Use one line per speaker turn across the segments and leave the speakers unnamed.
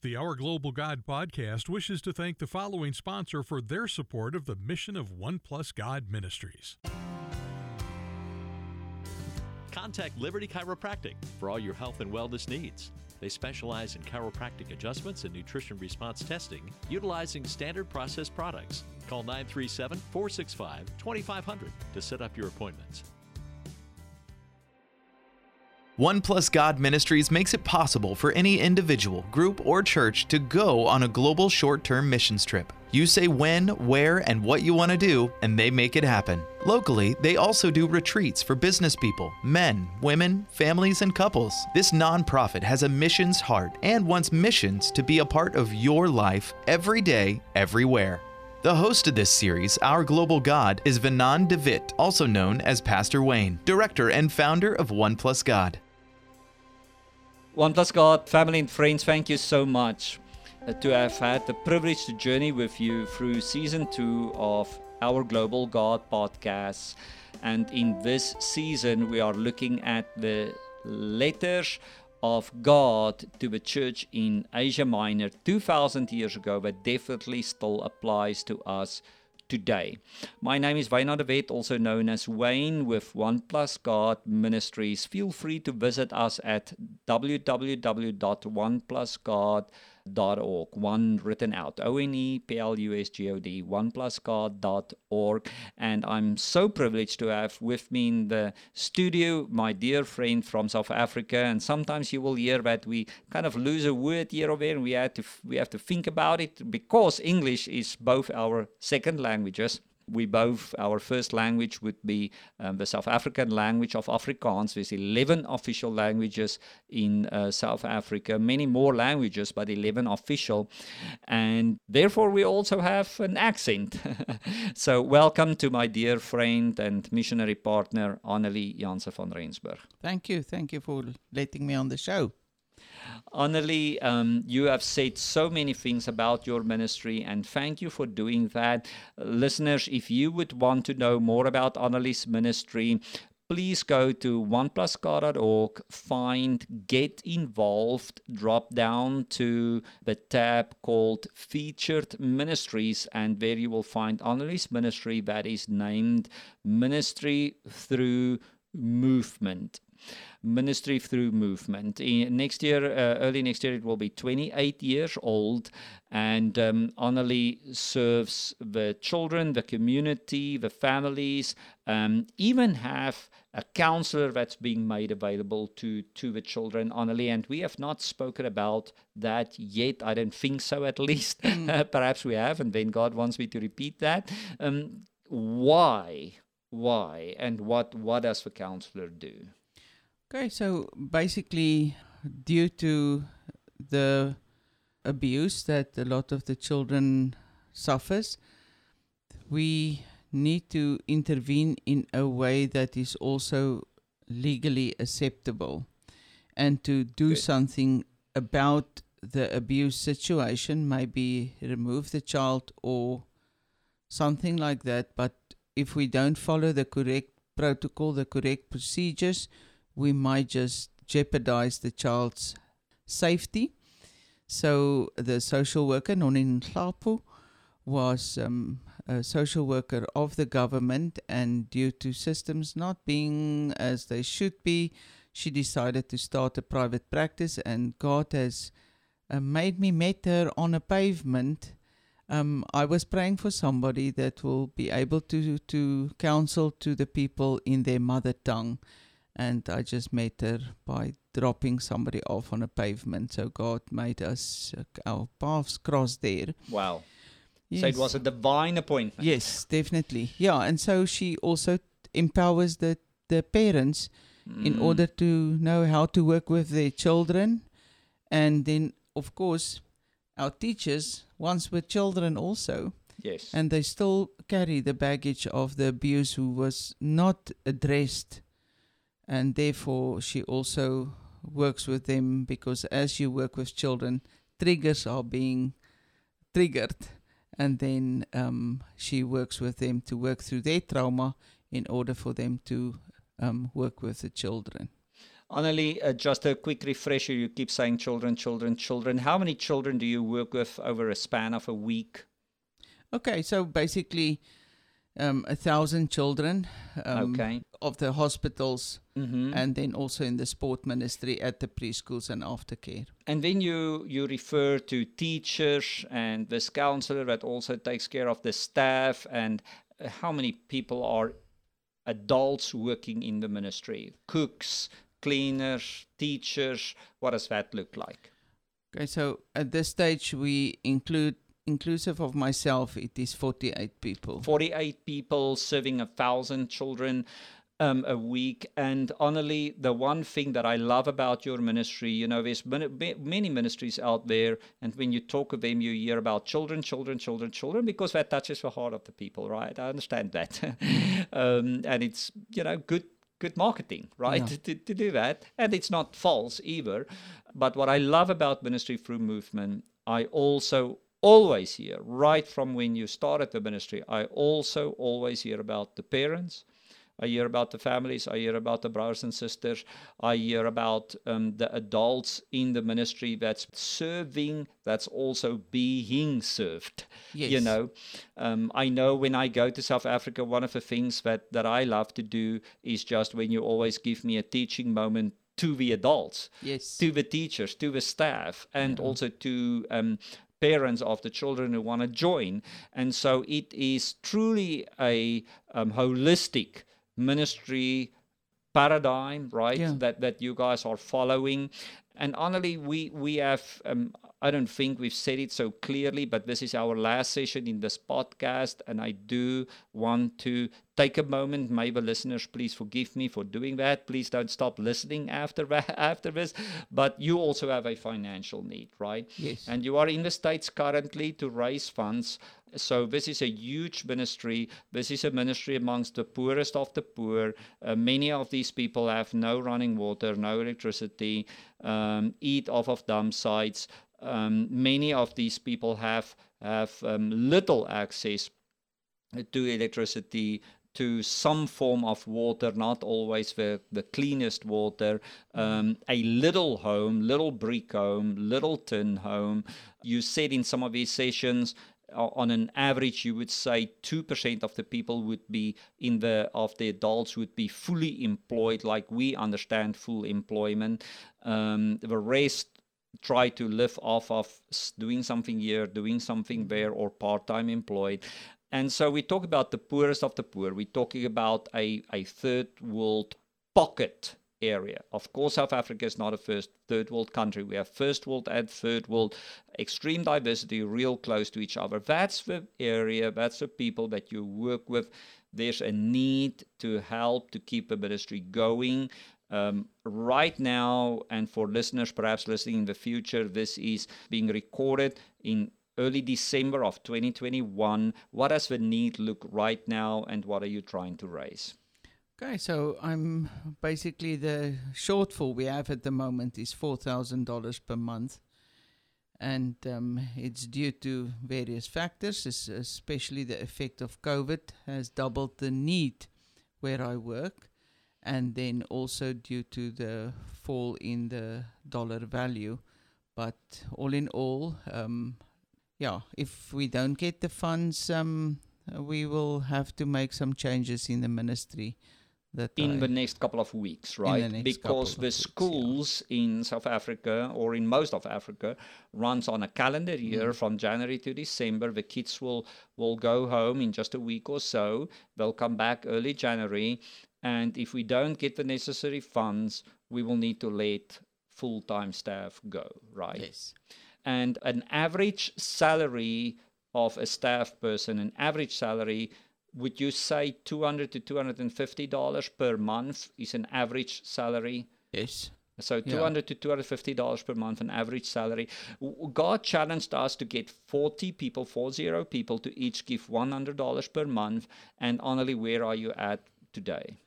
The Our Global God podcast wishes to thank the following sponsor for their support of the mission of One Plus God Ministries.
Contact Liberty Chiropractic for all your health and wellness needs. They specialize in chiropractic adjustments and nutrition response testing utilizing standard process products. Call 937 465 2500 to set up your appointments.
One Plus God Ministries makes it possible for any individual, group, or church to go on a global short term missions trip. You say when, where, and what you want to do, and they make it happen. Locally, they also do retreats for business people, men, women, families, and couples. This nonprofit has a missions heart and wants missions to be a part of your life every day, everywhere. The host of this series, Our Global God, is Vinan DeVitt, also known as Pastor Wayne, director and founder of One Plus God.
One Plus God, family and friends, thank you so much uh, to have had the privilege to journey with you through season two of our Global God podcast. And in this season, we are looking at the letters of God to the church in Asia Minor 2000 years ago that definitely still applies to us today. My name is Wayne Vet, also known as Wayne with One Plus God Ministries. Feel free to visit us at www.oneplusgod.com oneplusgod.org. One written out. O N E P L U S G O D. Oneplusgod.org. And I'm so privileged to have with me in the studio my dear friend from South Africa. And sometimes you will hear that we kind of lose a word here or there, and we have to we have to think about it because English is both our second languages we both, our first language would be um, the South African language of Afrikaans. There's 11 official languages in uh, South Africa, many more languages, but 11 official. And therefore, we also have an accent. so, welcome to my dear friend and missionary partner, Annelie Jansen van Rensburg.
Thank you. Thank you for letting me on the show.
Annelie, um, you have said so many things about your ministry, and thank you for doing that. listeners, if you would want to know more about Annelie's ministry, please go to oneplusgod.org, find Get Involved, drop down to the tab called Featured Ministries, and there you will find Annelie's ministry that is named Ministry Through Movement ministry through movement. In, next year, uh, early next year, it will be 28 years old, and um, Annelie serves the children, the community, the families, um, even have a counselor that's being made available to to the children, Annelie. And we have not spoken about that yet. I don't think so, at least. Mm. Perhaps we have, and then God wants me to repeat that. Um, why? Why? And what? What does the counselor do?
Okay, so basically, due to the abuse that a lot of the children suffers, we need to intervene in a way that is also legally acceptable and to do Good. something about the abuse situation, maybe remove the child or something like that. But if we don't follow the correct protocol, the correct procedures, we might just jeopardize the child's safety. So the social worker, Nonin Hlapu, was um, a social worker of the government, and due to systems not being as they should be, she decided to start a private practice. And God has uh, made me meet her on a pavement. Um, I was praying for somebody that will be able to to counsel to the people in their mother tongue and I just met her by dropping somebody off on a pavement. So God made us uh, our paths cross there.
Wow. Yes. So it was a divine appointment.
Yes, definitely. Yeah, and so she also empowers the the parents mm. in order to know how to work with their children, and then of course our teachers once were children also.
Yes.
And they still carry the baggage of the abuse who was not addressed and therefore she also works with them because as you work with children, triggers are being triggered, and then um, she works with them to work through their trauma in order for them to um, work with the children.
Annelie, uh, just a quick refresher. You keep saying children, children, children. How many children do you work with over a span of a week?
Okay, so basically, um, a thousand children um,
okay.
of the hospitals,
Mm-hmm.
and then also in the sport ministry at the preschools and aftercare.
And then you you refer to teachers and this counselor that also takes care of the staff and uh, how many people are adults working in the ministry cooks cleaners teachers what does that look like
Okay, so at this stage we include, inclusive of myself, it is 48 people.
48 people serving a thousand children um, a week. And Annelie, the one thing that I love about your ministry, you know, there's many, many ministries out there, and when you talk of them, you hear about children, children, children, children, because that touches the heart of the people, right? I understand that. um, and it's, you know, good good marketing, right?
Yeah.
To, to do that. And it's not false either. But what I love about Ministry Through Movement, I also always hear, right from when you started the ministry, I also always hear about the parents. I hear about the families. I hear about the brothers and sisters. I hear about um, the adults in the ministry that's serving, that's also being served.
Yes.
You know, um, I know when I go to South Africa, one of the things that, that I love to do is just when you always give me a teaching moment to the adults
Yes.
to the teachers, to the staff, and also to um, parents of the children who want to join. And so it is truly a um, holistic ministry paradigm, right?
Yeah.
That that you guys are following. And honestly, we we have um, I don't think we've said it so clearly, but this is our last session in this podcast, and I do want to take a moment. May the listeners please forgive me for doing that. Please don't stop listening after after this. But you also have a financial need, right?
Yes.
And you are in the States currently to raise funds. So this is a huge ministry. This is a ministry amongst the poorest of the poor. Uh, many of these people have no running water, no electricity, um, eat off of dump sites. Um, many of these people have have um, little access to electricity to some form of water not always the, the cleanest water um, a little home little brick home little tin home. You said in some of these sessions on an average you would say 2% of the people would be in the of the adults would be fully employed like we understand full employment. Um, the rest try to live off of doing something here, doing something mm-hmm. there, or part time employed. And so we talk about the poorest of the poor. We're talking about a, a third world pocket area. Of course, South Africa is not a first third world country. We have first world and third world, extreme diversity, real close to each other. That's the area, that's the people that you work with. There's a need to help to keep the ministry going. Um, right now, and for listeners perhaps listening in the future, this is being recorded in early December of 2021. What does the need look right now, and what are you trying to raise?
Okay, so I'm basically the shortfall we have at the moment is four thousand dollars per month, and um, it's due to various factors, especially the effect of COVID has doubled the need where I work, and then also due to the fall in the dollar value. But all in all, um, yeah, if we don't get the funds, um, we will have to make some changes in the ministry. That
in
I-
the next couple of weeks, right? Because the
weeks, yeah.
schools in South Africa or in most of Africa runs on a calendar
Mm.
year from January to December. The kids will will go home in just a week or so. They'll come back early January, and if we don't get the necessary funds, we will need to let full-time staff go, right?
Yes.
and an average salary of a staff person, an average salary, would you say 200 to 250 dollars per month is an average salary?
Yes.
So
Yeah.
200 to 250 dollars per month, an average salary. God challenged us to get 40 people, 40 people, to each give 100 dollars per month. And Annelie, where are you at today?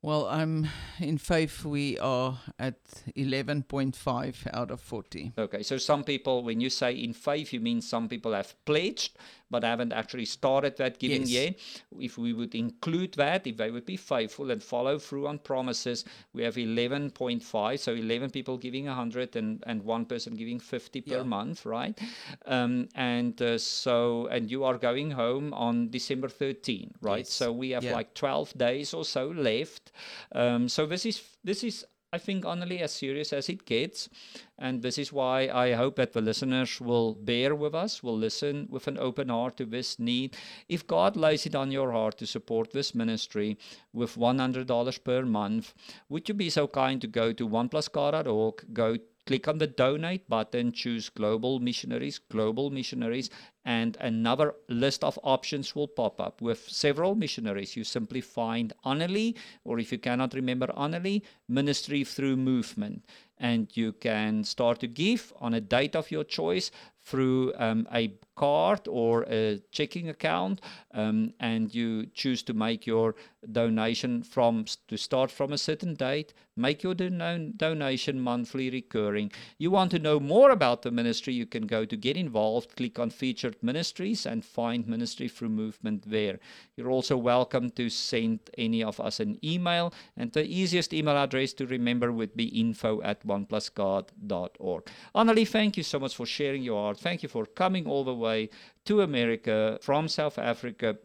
Well, I'm in faith we are at 11.5 out of 40.
Okay, so some people, when you say in faith, you mean some people have pledged, but haven't actually started that giving
Yes.
yet. If we would include that, if they would be faithful and follow through on promises, we have 11.5, so 11 people giving 100 and, and one person giving 50 per
Yeah.
month, right? Um, and uh, so, and you are going home on December 13, right?
Yes.
So we have
Yeah.
like 12 days or so left. Um, so this is, this is, I think, honestly, as serious as it gets. And this is why I hope that the listeners will bear with us, will listen with an open heart to this need. If God lays it on your heart to support this ministry with $100 per month, would you be so kind to go to oneplusgod.org, go click on the donate button, choose global missionaries, global missionaries, and another list of options will pop up with several missionaries. You simply find Annelie, or if you cannot remember Annelie, Ministry Through Movement. And you can start to give on a date of your choice through um, a card or a checking account, um, and you choose to make your donation from to start from a certain date. Make your don- donation monthly recurring. You want to know more about the ministry? You can go to Get Involved, click on Featured Ministries, and find Ministry Through Movement there. You're also welcome to send any of us an email, and the easiest email address to remember would be info at oneplusgod.org. Annelie, thank you so much for sharing your art. Thank you for coming all the way to America from South Africa.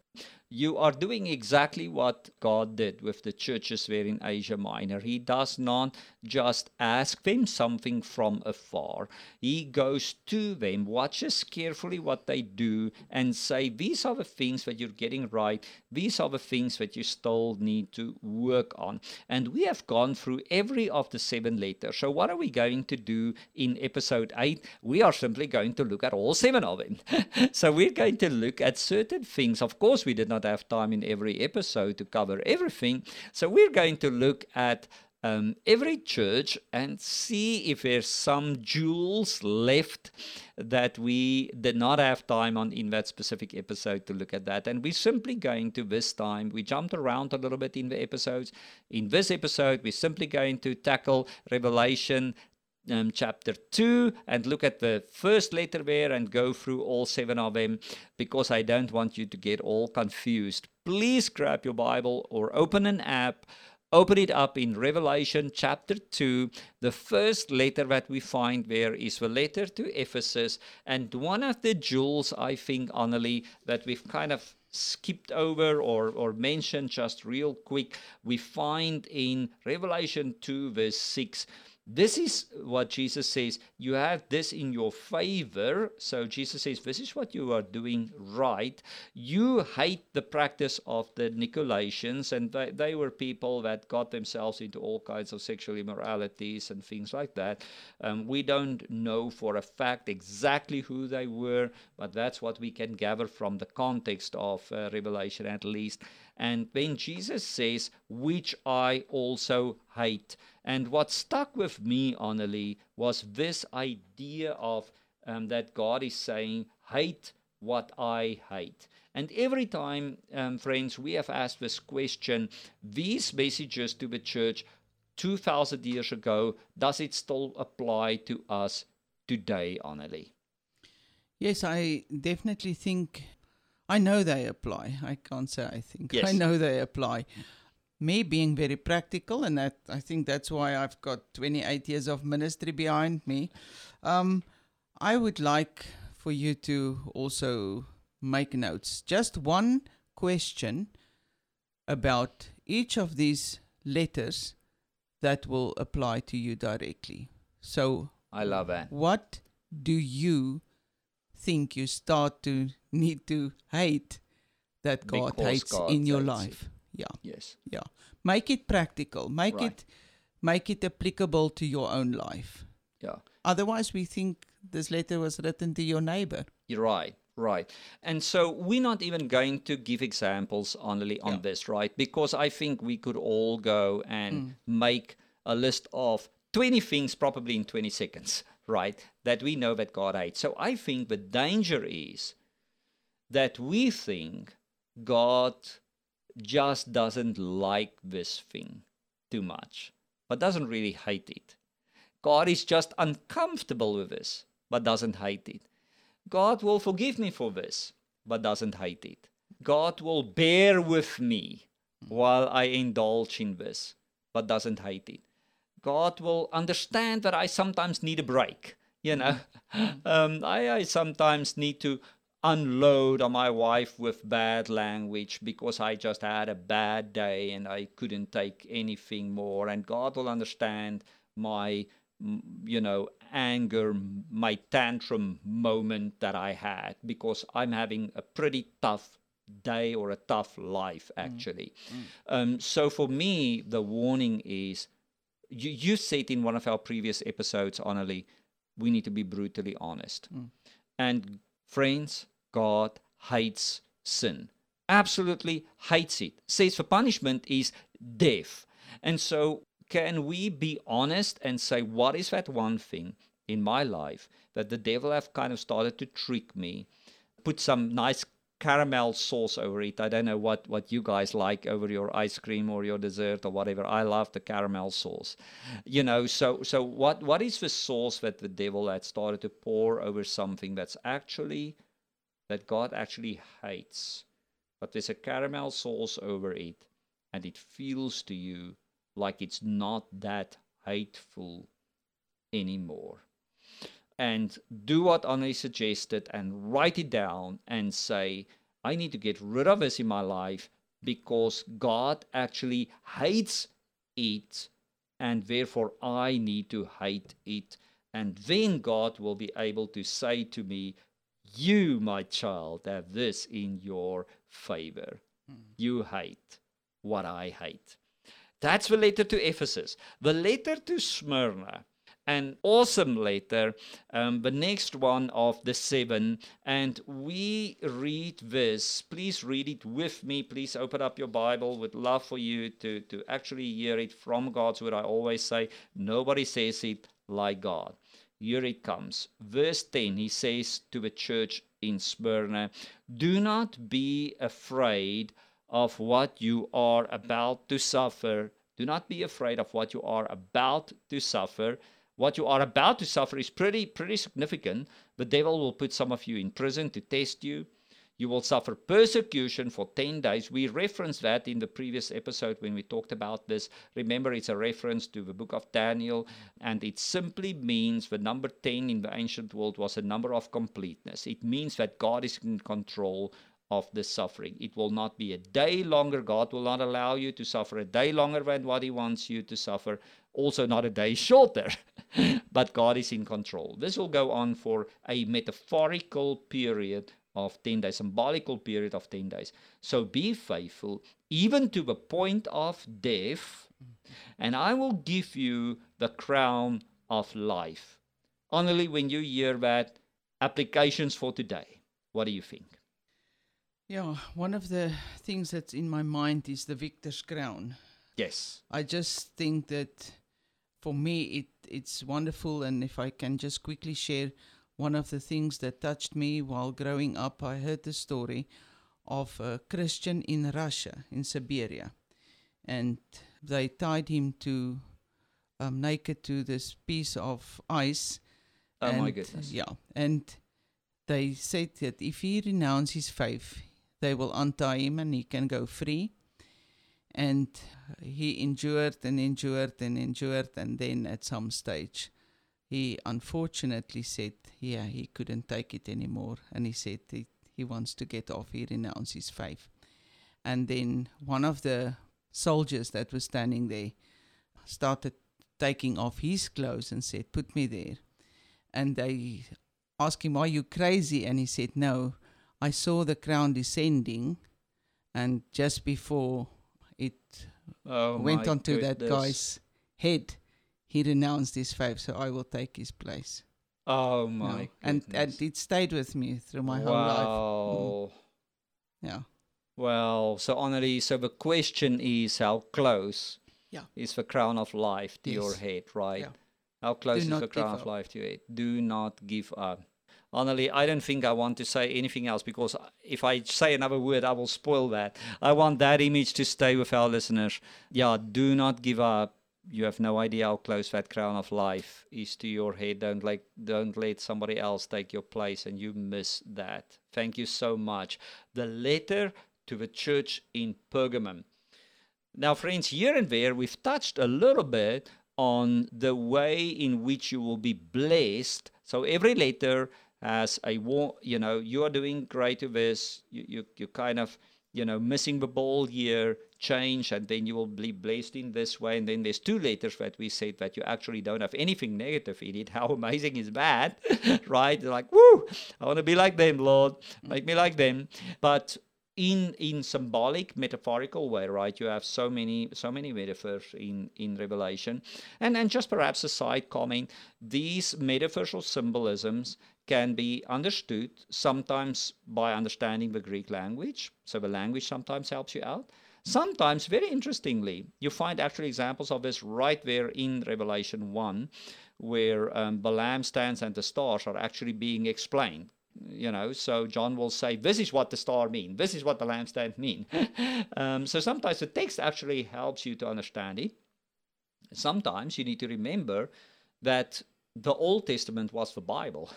You are doing exactly what God did with the churches there in Asia Minor. He does not just ask them something from afar. He goes to them, watches carefully what they do, and say, These are the things that you're getting right. These are the things that you still need to work on. And we have gone through every of the seven letters. So, what are we going to do in episode eight? We are simply going to look at all seven of them. so, we're going to look at certain things. Of course, we did not have time in every episode to cover everything. So, we're going to look at um, every church and see if there's some jewels left that we did not have time on in that specific episode to look at that. And we're simply going to this time, we jumped around a little bit in the episodes. In this episode, we're simply going to tackle Revelation um, chapter 2 and look at the first letter there and go through all seven of them because I don't want you to get all confused. Please grab your Bible or open an app. Open it up in Revelation chapter 2. The first letter that we find there is the letter to Ephesus. And one of the jewels, I think, Annelie, that we've kind of skipped over or, or mentioned just real quick, we find in Revelation 2, verse 6. This is what Jesus says. You have this in your favor. So Jesus says, This is what you are doing right. You hate the practice of the Nicolaitans, and they, they were people that got themselves into all kinds of sexual immoralities and things like that. Um, we don't know for a fact exactly who they were, but that's what we can gather from the context of uh, Revelation at least. And then Jesus says, Which I also hate. And what stuck with me, Annelie, was this idea of um, that God is saying, hate what I hate. And every time, um, friends, we have asked this question, these messages to the church 2,000 years ago, does it still apply to us today, Annelie?
Yes, I definitely think. I know they apply. I can't say I think.
Yes.
I know they apply. Me being very practical, and that I think that's why I've got 28 years of ministry behind me. Um, I would like for you to also make notes. Just one question about each of these letters that will apply to you directly. So,
I love that.
what do you think you start to need to hate that God
Because
hates
God
in your
hates
life? Yeah,
Yes.
yeah. Make it practical. Make
Right.
it make it applicable to your own life.
Yeah.
Otherwise, we think this letter was written to your neighbor.
You're right, right. And so we're not even going to give examples only on
Yeah.
this, right? Because I think we could all go and mm. make a list of 20 things probably in 20 seconds, right? That we know that God hates. So I think the danger is that we think God just doesn't like this thing too much, but doesn't really hate it. God is just uncomfortable with this, but doesn't hate it. God will forgive me for this, but doesn't hate it. God will bear with me while I indulge in this, but doesn't hate it. God will understand that I sometimes need a break. You know, um, I, I sometimes need to unload on my wife with bad language because I just had a bad day and I couldn't take anything more. And God will understand my, you know, anger, my tantrum moment that I had because I'm having a pretty tough day or a tough life, actually. Mm. Mm. Um, so for me, the warning is you, you said in one of our previous episodes, Annelie, we need to be brutally honest. Mm. And friends, God hates sin. Absolutely hates it. Says for punishment is death. And so, can we be honest and say, what is that one thing in my life that the devil have kind of started to trick me? Put some nice caramel sauce over it. I don't know what, what you guys like over your ice cream or your dessert or whatever. I love the caramel sauce. You know, so so what what is the sauce that the devil had started to pour over something that's actually that God actually hates, but there's a caramel sauce over it, and it feels to you like it's not that hateful anymore. And do what Annie suggested and write it down and say, I need to get rid of this in my life because God actually hates it and therefore I need to hate it. And then God will be able to say to me, you, my child, have this in your favor. Mm. You hate what I hate. That's the letter to Ephesus. The letter to Smyrna, an awesome letter, um, the next one of the seven. And we read this. Please read it with me. Please open up your Bible. Would love for you to, to actually hear it from God's word. I always say, nobody says it like God. Here it comes. Verse 10, he says to the church in Smyrna, Do not be afraid of what you are about to suffer. Do not be afraid of what you are about to suffer. What you are about to suffer is pretty, pretty significant. The devil will put some of you in prison to test you. You will suffer persecution for 10 days. We referenced that in the previous episode when we talked about this. Remember, it's a reference to the book of Daniel, and it simply means the number 10 in the ancient world was a number of completeness. It means that God is in control of the suffering. It will not be a day longer. God will not allow you to suffer a day longer than what He wants you to suffer, also not a day shorter. but God is in control. This will go on for a metaphorical period of 10 days, symbolical period of 10 days. So be faithful, even to the point of death, and I will give you the crown of life. Only when you hear that, applications for today, what do you think?
Yeah, one of the things that's in my mind is the victor's crown.
Yes.
I just think that for me it it's wonderful and if I can just quickly share one of the things that touched me while growing up, I heard the story of a Christian in Russia, in Siberia, and they tied him to um, naked to this piece of ice.
Oh
and,
my goodness!
Yeah, and they said that if he renounces his faith, they will untie him and he can go free. And he endured and endured and endured, and then at some stage, he unfortunately said, yeah, he couldn't take it anymore. And he said he, he wants to get off. He renounced his faith. And then one of the soldiers that was standing there started taking off his clothes and said, Put me there. And they asked him, Are you crazy? And he said, No, I saw the crown descending. And just before it
oh
went onto
goodness.
that guy's head, he renounced his faith, so I will take his place.
Oh my!
No. And and it stayed with me through my
wow.
whole life. Mm. Yeah.
Well, so Annelie, so the question is how close
yeah.
is the crown of life to
yes.
your head, right?
Yeah.
How close
Do
is the crown of life to your head? Do not give up. Annelie, I don't think I want to say anything else because if I say another word, I will spoil that. I want that image to stay with our listeners. Yeah, do not give up you have no idea how close that crown of life is to your head. Don't like don't let somebody else take your place and you miss that. Thank you so much. The letter to the church in Pergamum. Now, friends, here and there we've touched a little bit on the way in which you will be blessed. So every letter has a war, you know, you are doing great with this. You you you kind of you know missing the ball here change and then you will be blessed in this way. And then there's two letters that we said that you actually don't have anything negative in it. How amazing is that? Right? Like woo! I want to be like them lord. Make me like them. But in in symbolic metaphorical way right you have so many so many metaphors in in revelation. And and just perhaps a side comment these metaphorical symbolisms can be understood sometimes by understanding the greek language. So the language sometimes helps you out sometimes very interestingly you find actual examples of this right there in revelation 1 where um, Balaam stands and the stars are actually being explained you know? So john will say this is what the star mean. This is what the lampstand mean. Um, so sometimes the text actually helps you to understand it. Sometimes you need to remember that the old testament was the bible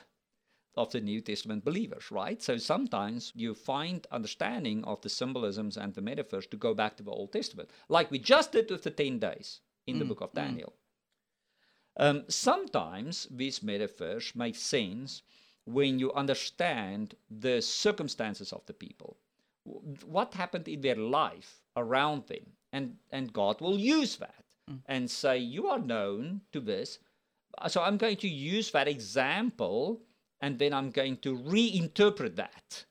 of the new testament believers right so sometimes you find understanding of the symbolisms and the metaphors to go back to the old testament like we just did with the 10 days in mm, the book of mm. daniel mm. um, sometimes these metaphors make sense when you understand the circumstances of the people, what happened in their life around them, and and God will use that mm. and say you are known to this, so I'm going to use that example, and then I'm going to reinterpret that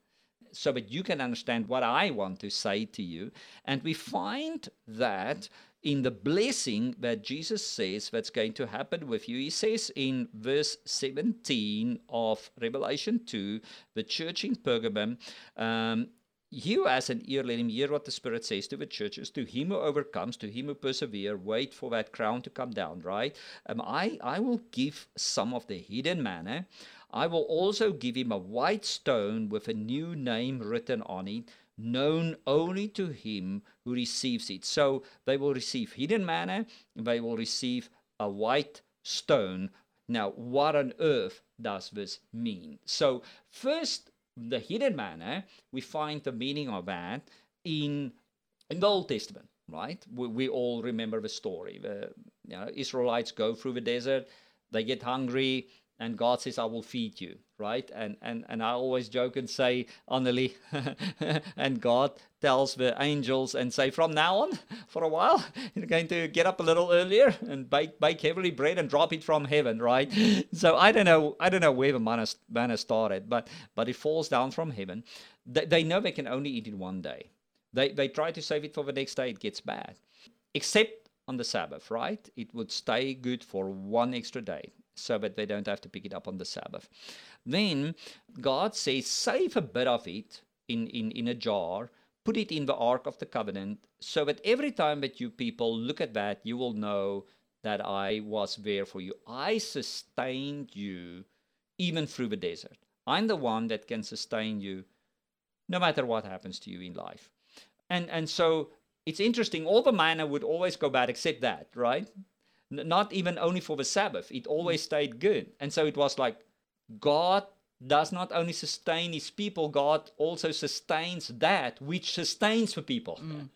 so that you can understand what I want to say to you. And we find that in the blessing that Jesus says that's going to happen with you. He says in verse 17 of Revelation 2, the church in Pergamum, um, you as an ear, let him hear what the Spirit says to the churches. To him who overcomes, to him who persevere, wait for that crown to come down, right? Um, I, I will give some of the hidden manna. I will also give him a white stone with a new name written on it known only to him who receives it. So they will receive hidden manna, they will receive a white stone. Now, what on earth does this mean? So, first, the hidden manna, we find the meaning of that in, in the Old Testament, right? We, we all remember the story. The you know, Israelites go through the desert, they get hungry, and God says, I will feed you, right? And and and I always joke and say, Annelie, and God tells the angels and say, from now on, for a while, you're going to get up a little earlier and bake bake heavily bread and drop it from heaven, right? So I don't know, I don't know where the manna, manna started, but but it falls down from heaven. They, they know they can only eat it one day. They they try to save it for the next day, it gets bad. Except on the Sabbath, right? It would stay good for one extra day so that they don't have to pick it up on the Sabbath. Then God says, save a bit of it in, in, in a jar, put it in the Ark of the Covenant, so that every time that you people look at that, you will know that I was there for you. I sustained you even through the desert. I'm the one that can sustain you no matter what happens to you in life. And and so it's interesting, all the manna would always go bad except that, right? Not even only for the Sabbath. It always mm. stayed good. And so it was like God does not only sustain his people, God also sustains that which sustains the people. Mm,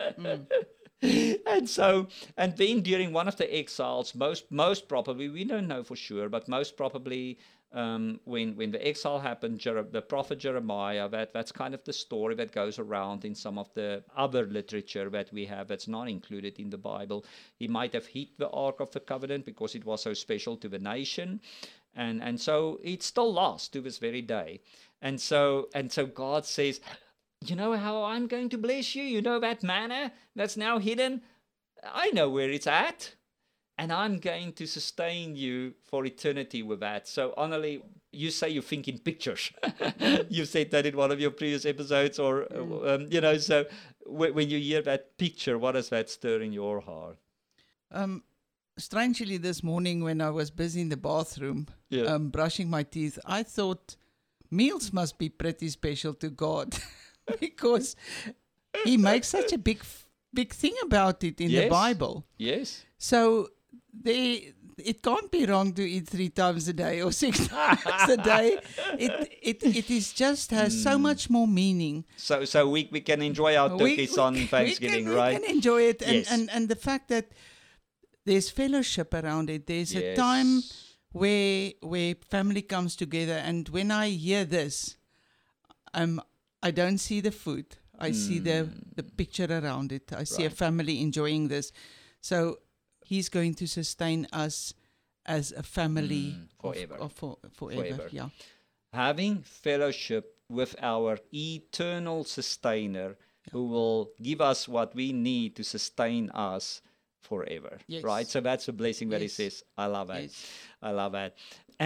mm. and so, and then during one of the exiles, most most probably, we don't know for sure, but most probably um, when when the exile happened, Jer- the prophet Jeremiah, that that's kind of the story that goes around in some of the other literature that we have that's not included in the Bible. He might have hid the Ark of the Covenant because it was so special to the nation, and and so it's still lost to this very day. And so and so God says, you know how I'm going to bless you. You know that manna that's now hidden. I know where it's at and I'm going to sustain you for eternity with that. So, Annelie, you say you think in pictures. you said that in one of your previous episodes, or mm. um, you know. So, w- when you hear that picture, what does that stir in your heart?
Um, strangely, this morning when I was busy in the bathroom, yeah. um, brushing my teeth, I thought meals must be pretty special to God because He makes such a big, big thing about it in yes. the Bible.
Yes.
So they it can't be wrong to eat three times a day or six times a day. It it it is just has so
Hmm.
much more meaning.
So so we we can enjoy our turkeys
we
on Thanksgiving,
we can,
right?
We can enjoy it, and,
Yes.
and and the fact that there's fellowship around it. There's a time where where family comes together, and when I hear this, um, I don't see the food. I see the
Hmm.
the picture around it. I see a family enjoying this. So he's going to sustain us as a family
Mm, forever.
of, for, forever.
Forever.
Yeah.
having fellowship with our eternal sustainer who will give us what we need to sustain us forever
Yes.
right so that's a blessing that he says i love that
Yes.
i love that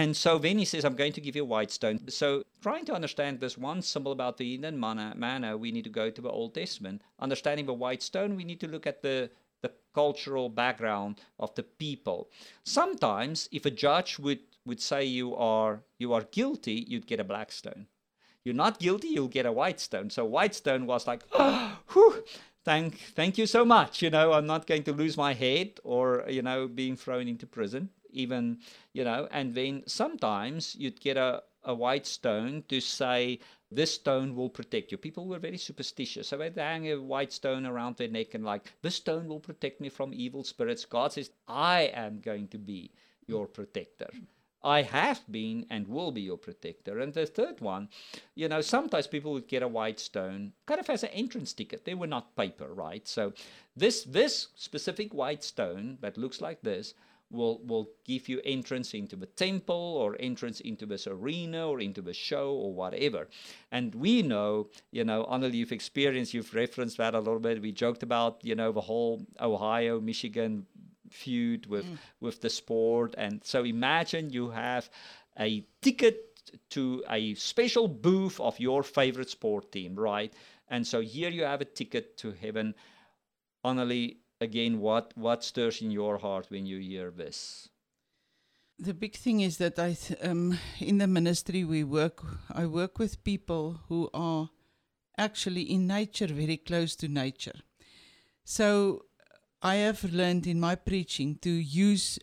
and so then he says i'm going to give you a white stone so trying to understand this one symbol about the hidden manna, manna we need to go to the old testament understanding the white stone we need to look at the the cultural background of the people. Sometimes, if a judge would, would say you are you are guilty, you'd get a black stone. You're not guilty, you'll get a white stone. So white stone was like, oh, whew, thank thank you so much. You know, I'm not going to lose my head or you know being thrown into prison. Even you know, and then sometimes you'd get a a white stone to say this stone will protect you. People were very superstitious. So they'd hang a white stone around their neck and like, this stone will protect me from evil spirits. God says, I am going to be your protector. I have been and will be your protector. And the third one, you know, sometimes people would get a white stone kind of as an entrance ticket. They were not paper, right? So this this specific white stone that looks like this will will give you entrance into the temple or entrance into this arena or into the show or whatever. And we know, you know, Annelie, you've experienced, you've referenced that a little bit. We joked about, you know, the whole Ohio, Michigan feud with mm. with the sport. And so imagine you have a ticket to a special booth of your favorite sport team, right? And so here you have a ticket to heaven. Annelie, again, what what stirs in your heart when you hear this?
The big thing is that I, th- um, in the ministry, we work. I work with people who are actually in nature, very close to nature. So I have learned in my preaching to use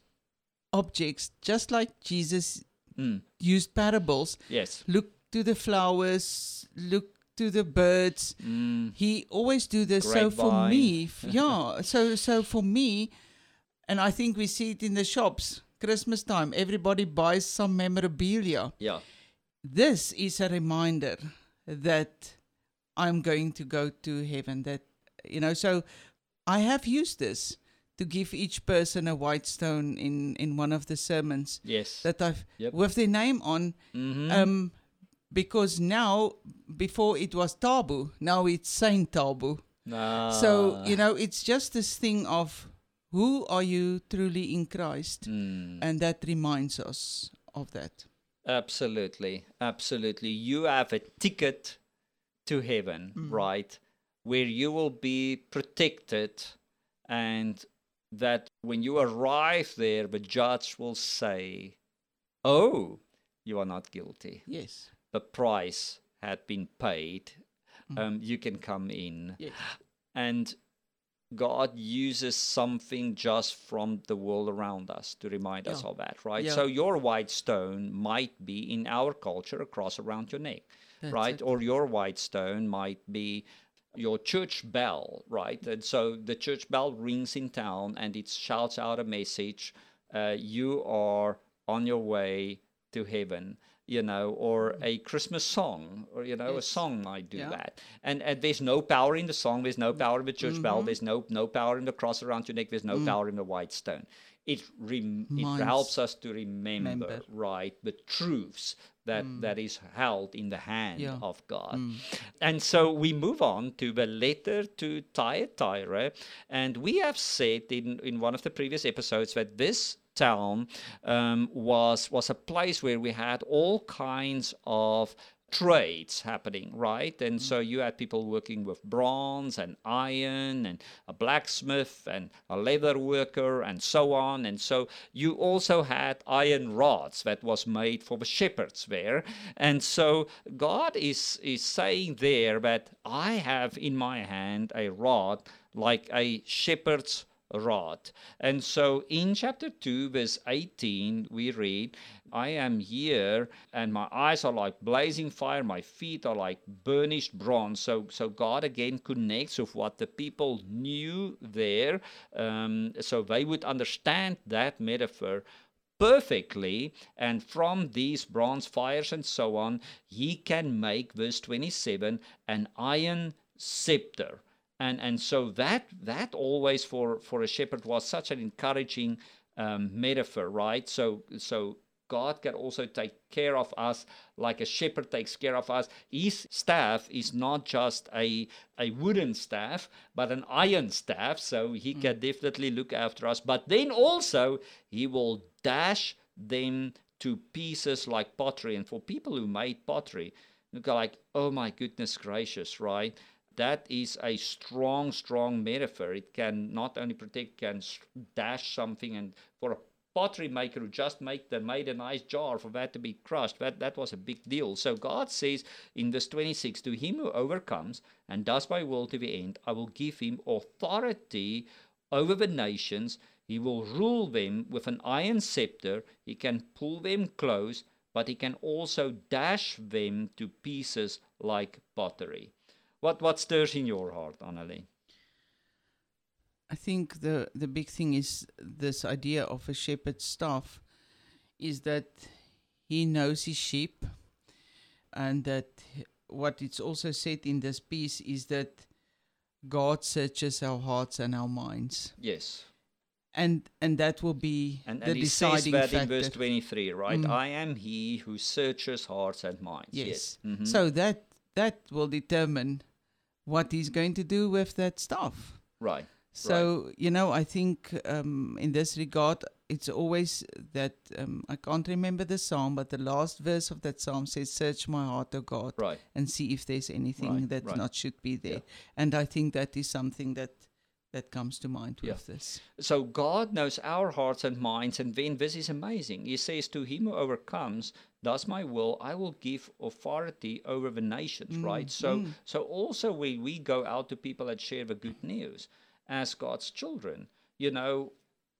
objects just like Jesus
Mm,
used parables.
yes.
Look to the flowers. Look to the birds.
Mm,
He always do this. So for me, yeah. So so for me, and I think we see it in the shops. Christmas time, everybody buys some memorabilia.
yeah.
This is a reminder that I'm going to go to heaven. That you know. So I have used this to give each person a white stone in in one of the sermons
Yes.
that I've
Yep.
with their name on.
Mhm.
Um, because now, before it was taboo now it's Saint Tabu. So,
Ah,
you know, it's just this thing of who are you truly in Christ?
mm.
And that reminds us of that.
Absolutely, absolutely. You have a ticket to heaven,
Mm.
right? Where you will be protected, and that when you arrive there, the judge will say, Oh, you are not guilty.
Yes.
The price had been paid.
Mm.
Um, you can come in. And God uses something just from the world around us to remind us of that, right?
Yeah.
So your white stone might be in our culture a cross around your neck,
That's
right?
it.
Or your white stone might be your church bell, right? And so the church bell rings in town and it shouts out a message. Uh, you are on your way to heaven you know or a christmas song or you know a
Mm.
Song might do
Yeah.
that and, and there's no power in the song there's no power in the church
Mm-hmm.
bell there's no no power in the cross around your neck there's
Mm.
no power in the white stone it rem- it helps us to remember,
remember.
right the truths that that is held in the hand
Mm. Yeah. Mm.
of god and so we move on to the letter to Thyatira, and we have said in, in one of the previous episodes that this town um, was was a place where we had all kinds of trades happening, right? And so you had people working with bronze and iron and a blacksmith and a leather worker and so on. And so you also had iron rods that was made for the shepherds there. And so God is is saying there that I have in my hand a rod like a shepherd's rod. And so in chapter 2, verse 18, we read, I am here, and my eyes are like blazing fire, my feet are like burnished bronze. So, so God again connects with what the people knew there, um, so they would understand that metaphor perfectly. And from these bronze fires and so on, he can make, verse 27, an iron scepter and and so that that always for for a shepherd was such an encouraging um, metaphor right so so God can also take care of us like a shepherd takes care of us. His staff is not just a, a wooden staff, but an iron staff. So he mm. can definitely look after us. But then also, he will dash them to pieces like pottery. And for people who made pottery, you go like, oh my goodness gracious, right? That is a strong, strong metaphor. It can not only protect, can dash something, and for a pottery maker who just make the, made a nice jar for that to be crushed, that, that was a big deal. So God says in verse 26, To him who overcomes and does my will to the end, I will give him authority over the nations. He will rule them with an iron scepter. He can pull them close, but he can also dash them to pieces like pottery. What what stirs in your heart, Annalie?
I think the the big thing is this idea of a shepherd's staff is that he knows his sheep and that what it's also said in this piece is that God searches our hearts and our minds.
Yes.
And and that will be
and,
the
and he
deciding
says that
factor.
in verse 23, right? Mm. I am he who searches hearts and minds.
Yes.
yes. Mm-hmm.
So that that will determine what he's going to do with that stuff.
Right.
So,
right.
you know, I think um, in this regard, it's always that um, I can't remember the psalm, but the last verse of that psalm says, Search my heart, O God,
right.
and see if there's anything
right.
that not should be there.
Yeah.
And I think that is something that that comes to mind
yeah.
with this.
So God knows our hearts and minds, and then this is amazing. He says, To him who overcomes, does my will, I will give authority over the nations, mm, right? So
mm.
so also we, we go out to people that share the good news as God's children, you know,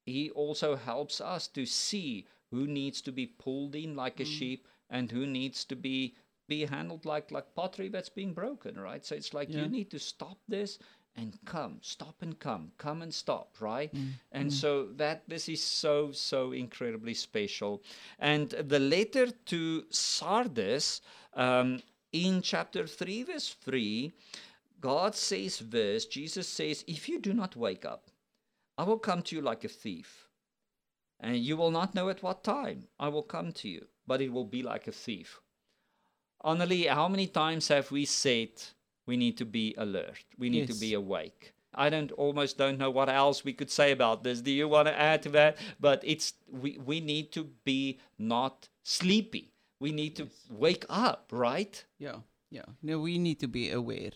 he also helps us to see who needs to be pulled in like a mm. sheep and who needs to be be handled like like pottery that's being broken, right? So it's like
Yeah.
you need to stop this and come, stop and come, come and stop, right?
Mm,
And
mm.
so that this is so so incredibly special. And the letter to Sardis um, in chapter three, verse three, God says this. Jesus says, "If you do not wake up, I will come to you like a thief, and you will not know at what time I will come to you, but it will be like a thief." Annalie, how many times have we said? We need to be alert. We need
Yes.
to be awake. I don't almost don't know what else we could say about this. Do you want to add to that? But it's we we need to be not sleepy. We need to wake up, right?
Yeah, yeah. No, we need to be aware.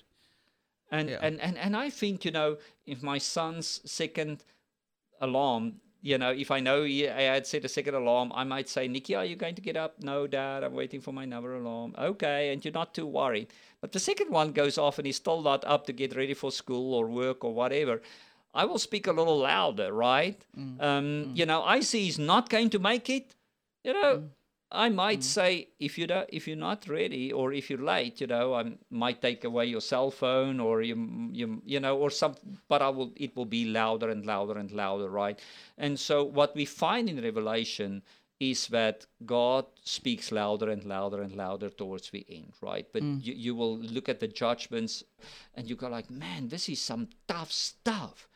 And
Yeah.
and, and and I think you know if my son's second alarm, you know, if I know he, I had set a second alarm, I might say, Nikki, are you going to get up? No, Dad, I'm waiting for my another alarm. Okay, and you're not too worried. But the second one goes off and he's still not up to get ready for school or work or whatever. I will speak a little louder, right? Mm. Um, mm. You know, I see he's not going to make it. You know, mm. I might say if you don't, if you're not ready or if you're late, you know, I might take away your cell phone or you, you, you know, or some. But I will. It will be louder and louder and louder, right? And so what we find in Revelation is that God speaks louder and louder and louder towards the end, right? But you, you will look at the judgments and you go like, man, this is some tough stuff.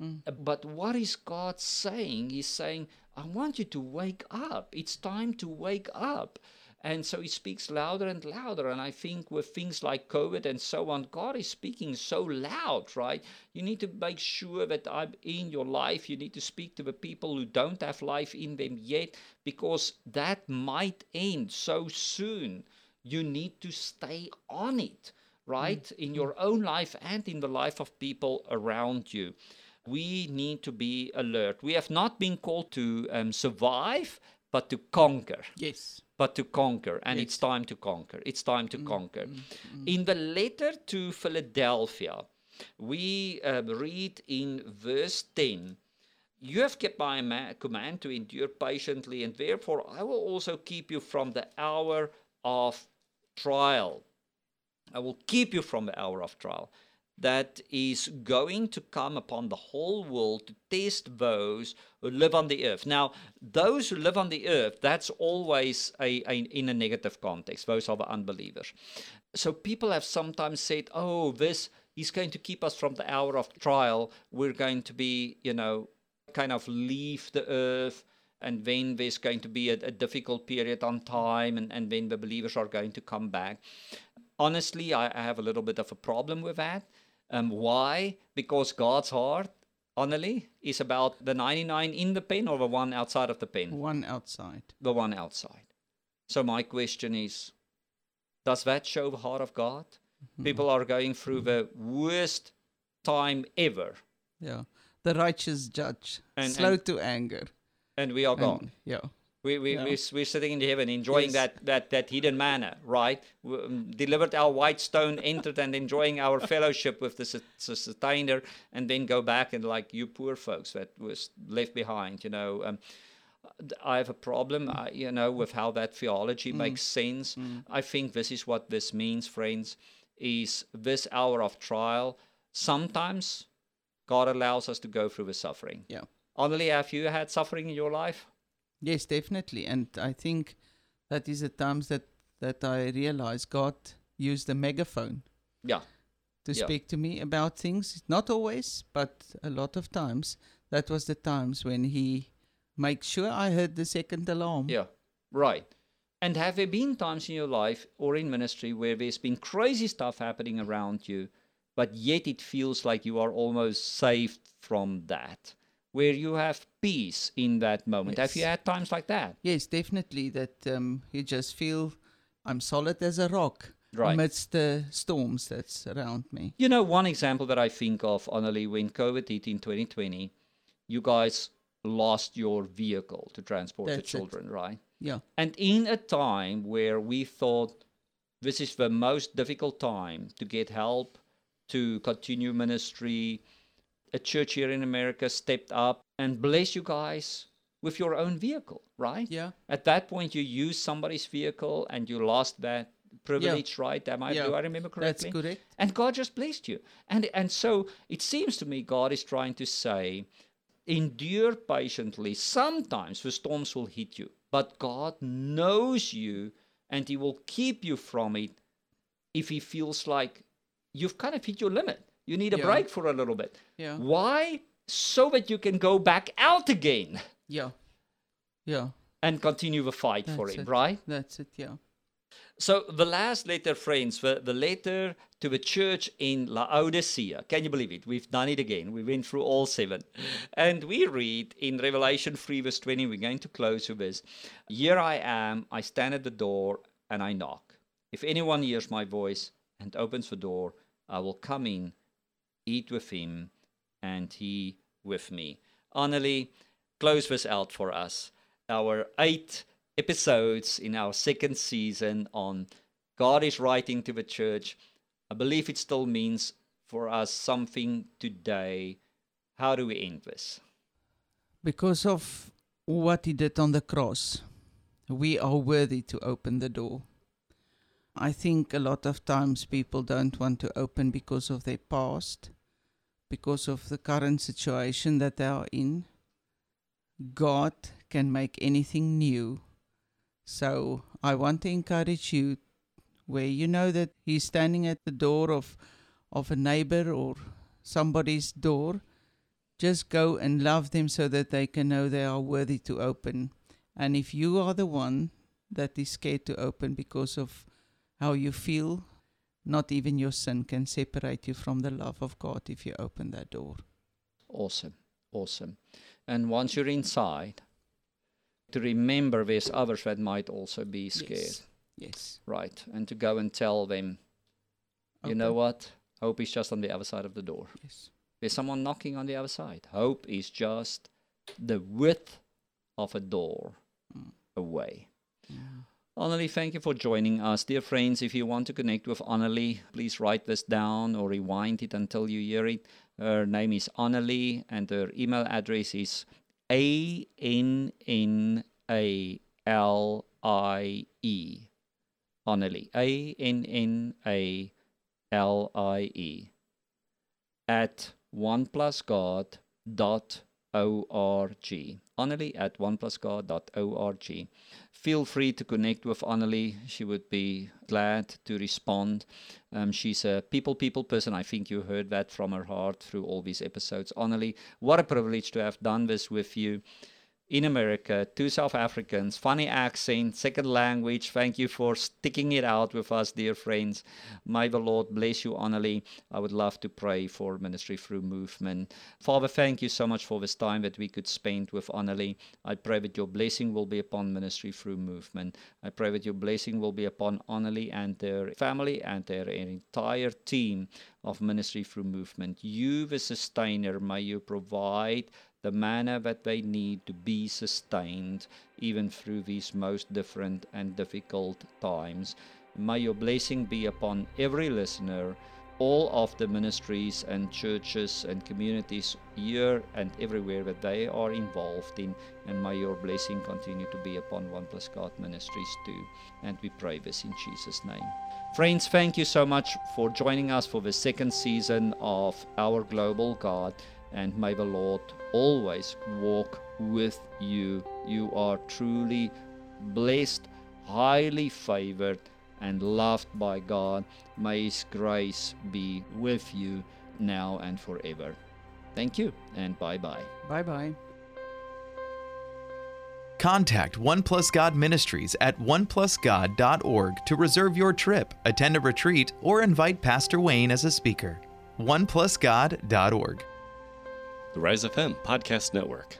Uh, But what is God saying? He's saying, I want you to wake up. It's time to wake up. And so he speaks louder and louder. And I think with things like COVID and so on, God is speaking so loud, right? You need to make sure that I'm in your life. You need to speak to the people who don't have life in them yet, because that might end so soon. You need to stay on it, right? Mm. In your own life and in the life of people around you we need to be alert. We have not been called to um, survive, but to conquer.
Yes.
But to conquer, and it's
Yes. Mm,
time to conquer. It's time to conquer. In the letter to Philadelphia, we uh, read in verse 10 you have kept my ma- command to endure patiently, and therefore I will also keep you from the hour of trial. I will keep you from the hour of trial that is going to come upon the whole world to test those who live on the earth. Now, those who live on the earth, that's always a, a, in a negative context. Those are the unbelievers. So people have sometimes said, oh, this, he's going to keep us from the hour of trial. We're going to be, you know, kind of leave the earth. And then there's going to be a, a difficult period on time, and, and then the believers are going to come back. Honestly, I, I have a little bit of a problem with that um, why? Because God's heart, Annalie, is about the 99 in the pen or the one outside of the pen?
One outside.
The one outside. So my question is, does that show the heart of God? Mm-hmm. People are going through the worst time ever.
Yeah. The righteous judge, and, slow and, to anger.
And we are gone. And,
yeah.
We, we, yeah. we're, we're sitting in heaven enjoying yes. that, that, that hidden manna, right? We, um, delivered our white stone, entered and enjoying our fellowship with the sustainer, and then go back and like, you poor folks that was left behind, you know. Um, I have a problem, uh, you know, with how that theology mm. makes sense. Mm. I think this is what this means, friends, is this hour of trial. Sometimes God allows us to go through the suffering.
Yeah.
Annalie, have you had suffering in your life?
Yes, definitely. And I think that is the times that, that I realize God used a megaphone.
Yeah.
To yeah. speak to me about things. Not always, but a lot of times. That was the times when he makes sure I heard the second alarm.
Yeah. Right. And have there been times in your life or in ministry where there's been crazy stuff happening around you, but yet it feels like you are almost saved from that? Where you have peace in that moment. Yes. Have you had times like that?
Yes, definitely. That um, you just feel I'm solid as a rock right. amidst the storms that's around me.
You know, one example that I think of, Annalie, when COVID hit in 2020, you guys lost your vehicle to transport that's the children,
it.
right?
Yeah.
And in a time where we thought this is the most difficult time to get help, to continue ministry, a church here in America stepped up and blessed you guys with your own vehicle, right?
Yeah.
At that point, you used somebody's vehicle and you lost that privilege, yeah. right? Am I, yeah. Do I remember correctly?
That's correct.
And God just blessed you. And, and so it seems to me God is trying to say, endure patiently. Sometimes the storms will hit you, but God knows you and He will keep you from it if He feels like you've kind of hit your limit. You need a yeah. break for a little bit.
Yeah.
Why? So that you can go back out again.
Yeah. Yeah.
And continue the fight That's for him, it. right?
That's it, yeah.
So the last letter, friends, the, the letter to the church in Laodicea. Can you believe it? We've done it again. We went through all seven. And we read in Revelation 3, verse 20, we're going to close with this. Here I am, I stand at the door and I knock. If anyone hears my voice and opens the door, I will come in eat with him, and he with me. Annalie, close this out for us. Our eight episodes in our second season on God is writing to the church. I believe it still means for us something today. How do we end this?
Because of what he did on the cross, we are worthy to open the door. I think a lot of times people don't want to open because of their past because of the current situation that they are in. God can make anything new. So I want to encourage you where you know that He's standing at the door of, of a neighbor or somebody's door, just go and love them so that they can know they are worthy to open. And if you are the one that is scared to open because of how you feel, not even your sin can separate you from the love of God if you open that door.
Awesome. Awesome. And once you're inside, to remember there's others that might also be scared.
Yes. yes.
Right. And to go and tell them, you know what? Hope is just on the other side of the door.
Yes.
There's someone knocking on the other side. Hope is just the width of a door mm. away. Annalie, thank you for joining us. Dear friends, if you want to connect with Annalie, please write this down or rewind it until you hear it. Her name is Annalie, and her email address is A N N A L I E. Annalie. A N N A L I E. At oneplusgod.org. Annalie at oneplusgod.org. Feel free to connect with Annalie. She would be glad to respond. Um, she's a people, people person. I think you heard that from her heart through all these episodes. Annalie, what a privilege to have done this with you in America, two South Africans, funny accent, second language. Thank you for sticking it out with us, dear friends. May the Lord bless you, Annalie. I would love to pray for Ministry Through Movement. Father, thank you so much for this time that we could spend with Annalie. I pray that your blessing will be upon Ministry Through Movement. I pray that your blessing will be upon Annalie and their family and their entire team of Ministry Through Movement. You, the sustainer, may you provide the manna that they need to be sustained even through these most different and difficult times. May your blessing be upon every listener, all of the ministries and churches and communities here and everywhere that they are involved in, and may your blessing continue to be upon One Plus God Ministries too. And we pray this in Jesus' name. Friends, thank you so much for joining us for the second season of Our Global God and may the Lord always walk with you. You are truly blessed, highly favored, and loved by God. May His grace be with you now and forever. Thank you, and bye bye.
Bye bye.
Contact One Plus God Ministries at oneplusgod.org to reserve your trip, attend a retreat, or invite Pastor Wayne as a speaker. OnePlusGod.org.
The Rise FM Podcast Network.